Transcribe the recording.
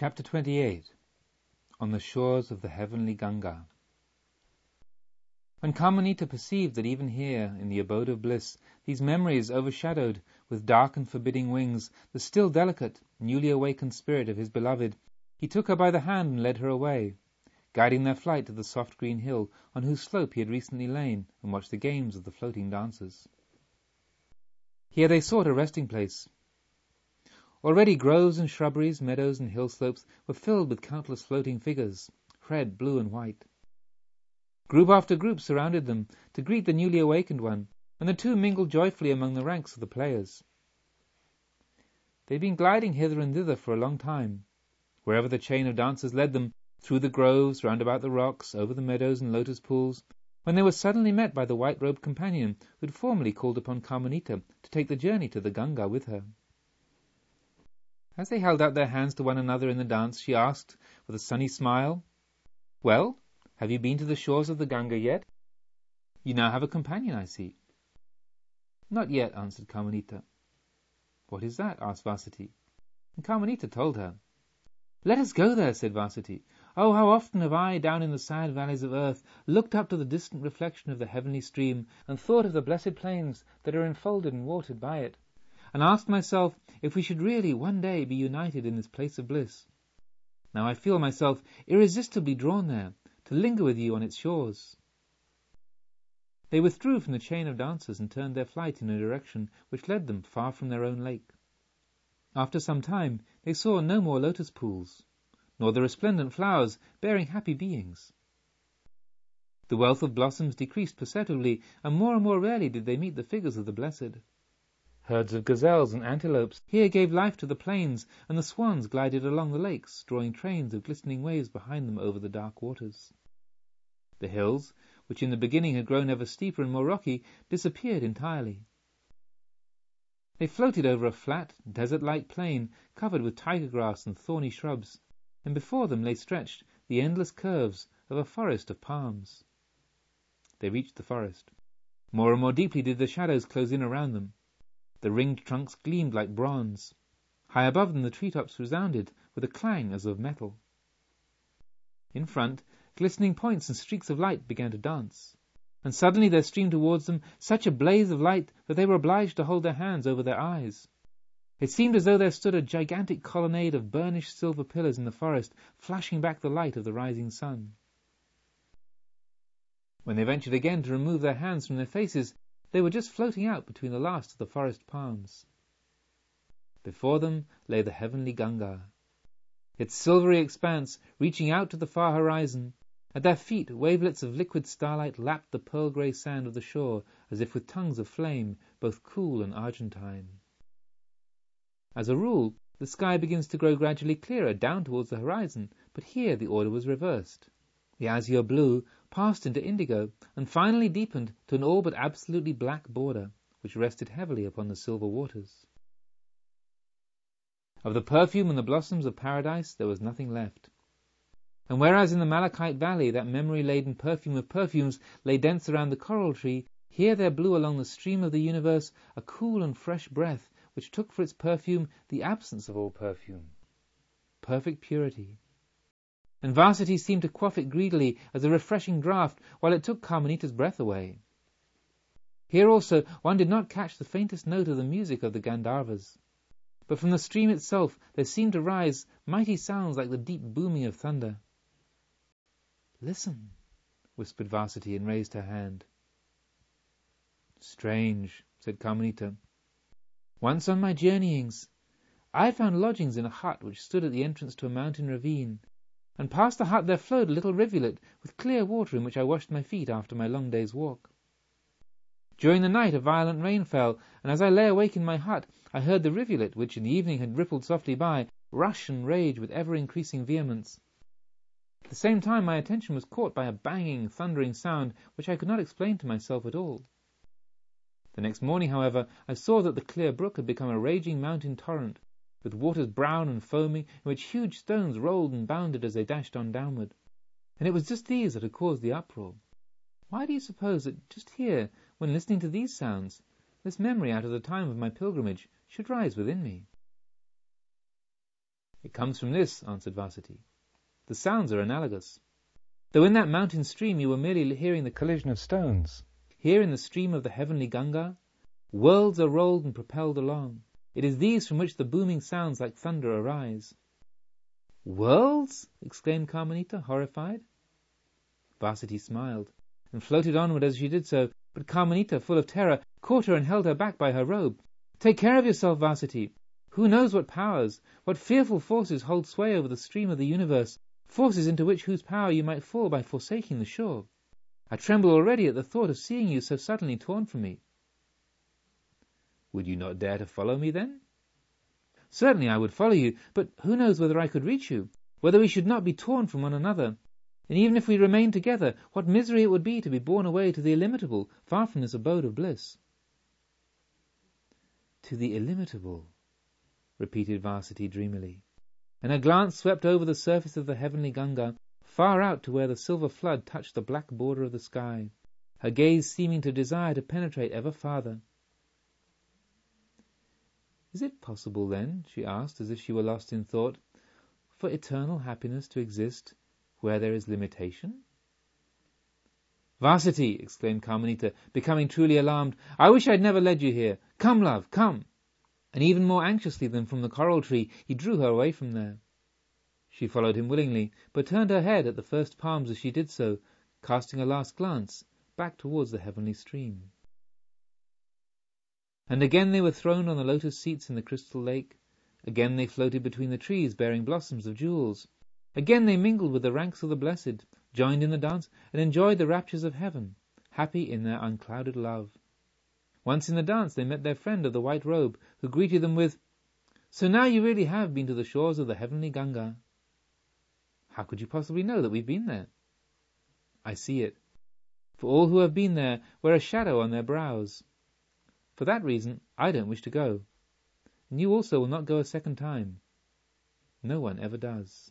Chapter 28 On the Shores of the Heavenly Ganga When Kamanita perceived that even here, in the abode of bliss, these memories overshadowed, with dark and forbidding wings, the still delicate, newly awakened spirit of his beloved, he took her by the hand and led her away, guiding their flight to the soft green hill on whose slope he had recently lain and watched the games of the floating dancers. Here they sought a resting place, Already groves and shrubberies, meadows and hill slopes were filled with countless floating figures, red, blue, and white. Group after group surrounded them to greet the newly awakened one, and the two mingled joyfully among the ranks of the players. They had been gliding hither and thither for a long time, wherever the chain of dancers led them, through the groves, round about the rocks, over the meadows and lotus pools, when they were suddenly met by the white-robed companion who had formerly called upon Kamanita to take the journey to the Ganga with her. As they held out their hands to one another in the dance, she asked, with a sunny smile, Well, have you been to the shores of the Ganga yet? You now have a companion, I see. Not yet, answered Kamanita. What is that? asked Vasitthi. And Kamanita told her. Let us go there, said Vasitthi. Oh, how often have I, down in the sad valleys of earth, looked up to the distant reflection of the heavenly stream, and thought of the blessed plains that are enfolded and watered by it and asked myself if we should really one day be united in this place of bliss. Now I feel myself irresistibly drawn there, to linger with you on its shores. They withdrew from the chain of dancers and turned their flight in a direction which led them far from their own lake. After some time they saw no more lotus pools, nor the resplendent flowers bearing happy beings. The wealth of blossoms decreased perceptibly, and more and more rarely did they meet the figures of the blessed. Herds of gazelles and antelopes here gave life to the plains, and the swans glided along the lakes, drawing trains of glistening waves behind them over the dark waters. The hills, which in the beginning had grown ever steeper and more rocky, disappeared entirely. They floated over a flat, desert-like plain covered with tiger grass and thorny shrubs, and before them lay stretched the endless curves of a forest of palms. They reached the forest. More and more deeply did the shadows close in around them. The ringed trunks gleamed like bronze. High above them the treetops resounded with a clang as of metal. In front, glistening points and streaks of light began to dance, and suddenly there streamed towards them such a blaze of light that they were obliged to hold their hands over their eyes. It seemed as though there stood a gigantic colonnade of burnished silver pillars in the forest, flashing back the light of the rising sun. When they ventured again to remove their hands from their faces, they were just floating out between the last of the forest palms. Before them lay the heavenly Ganga, its silvery expanse reaching out to the far horizon. At their feet, wavelets of liquid starlight lapped the pearl grey sand of the shore as if with tongues of flame, both cool and argentine. As a rule, the sky begins to grow gradually clearer down towards the horizon, but here the order was reversed. The azure blue passed into indigo, and finally deepened to an all but absolutely black border, which rested heavily upon the silver waters. Of the perfume and the blossoms of paradise there was nothing left. And whereas in the Malachite Valley that memory-laden perfume of perfumes lay dense around the coral tree, here there blew along the stream of the universe a cool and fresh breath which took for its perfume the absence of all perfume. Perfect purity, and Vasitthi seemed to quaff it greedily as a refreshing draught while it took Kamanita's breath away. Here also one did not catch the faintest note of the music of the Gandharvas, but from the stream itself there seemed to rise mighty sounds like the deep booming of thunder. Listen, whispered Vasitthi and raised her hand. Strange, said Kamanita. Once on my journeyings, I found lodgings in a hut which stood at the entrance to a mountain ravine, and past the hut there flowed a little rivulet with clear water in which I washed my feet after my long day's walk. During the night a violent rain fell, and as I lay awake in my hut, I heard the rivulet, which in the evening had rippled softly by, rush and rage with ever increasing vehemence. At the same time my attention was caught by a banging, thundering sound which I could not explain to myself at all. The next morning, however, I saw that the clear brook had become a raging mountain torrent, with waters brown and foaming, in which huge stones rolled and bounded as they dashed on downward. And it was just these that had caused the uproar. Why do you suppose that just here, when listening to these sounds, this memory out of the time of my pilgrimage should rise within me? It comes from this, answered Vasitthi. The sounds are analogous. Though in that mountain stream you were merely hearing the collision of stones, here in the stream of the heavenly Ganga, worlds are rolled and propelled along. It is these from which the booming sounds like thunder arise. Worlds? exclaimed Kamanita, horrified. Vasitthi smiled, and floated onward as she did so, but Kamanita, full of terror, caught her and held her back by her robe. Take care of yourself, Vasitthi. Who knows what powers, what fearful forces hold sway over the stream of the universe, forces into which whose power you might fall by forsaking the shore. I tremble already at the thought of seeing you so suddenly torn from me. Would you not dare to follow me then? Certainly I would follow you, but who knows whether I could reach you, whether we should not be torn from one another, and even if we remained together, what misery it would be to be borne away to the illimitable, far from this abode of bliss. To the illimitable, repeated Vasitthi dreamily and her glance swept over the surface of the heavenly Ganga, far out to where the silver flood touched the black border of the sky, her gaze seeming to desire to penetrate ever farther. Is it possible, then, she asked, as if she were lost in thought, for eternal happiness to exist where there is limitation? Vasitthi, exclaimed Kamanita, becoming truly alarmed, I wish I had never led you here. Come, love, come and even more anxiously than from the coral tree, he drew her away from there. She followed him willingly, but turned her head at the first palms as she did so, casting a last glance back towards the heavenly stream. And again they were thrown on the lotus seats in the crystal lake. Again they floated between the trees bearing blossoms of jewels. Again they mingled with the ranks of the blessed, joined in the dance, and enjoyed the raptures of heaven, happy in their unclouded love. Once in the dance they met their friend of the white robe, who greeted them with, So now you really have been to the shores of the heavenly Ganga. How could you possibly know that we've been there? I see it. For all who have been there wear a shadow on their brows. For that reason, I don't wish to go. And you also will not go a second time. No one ever does.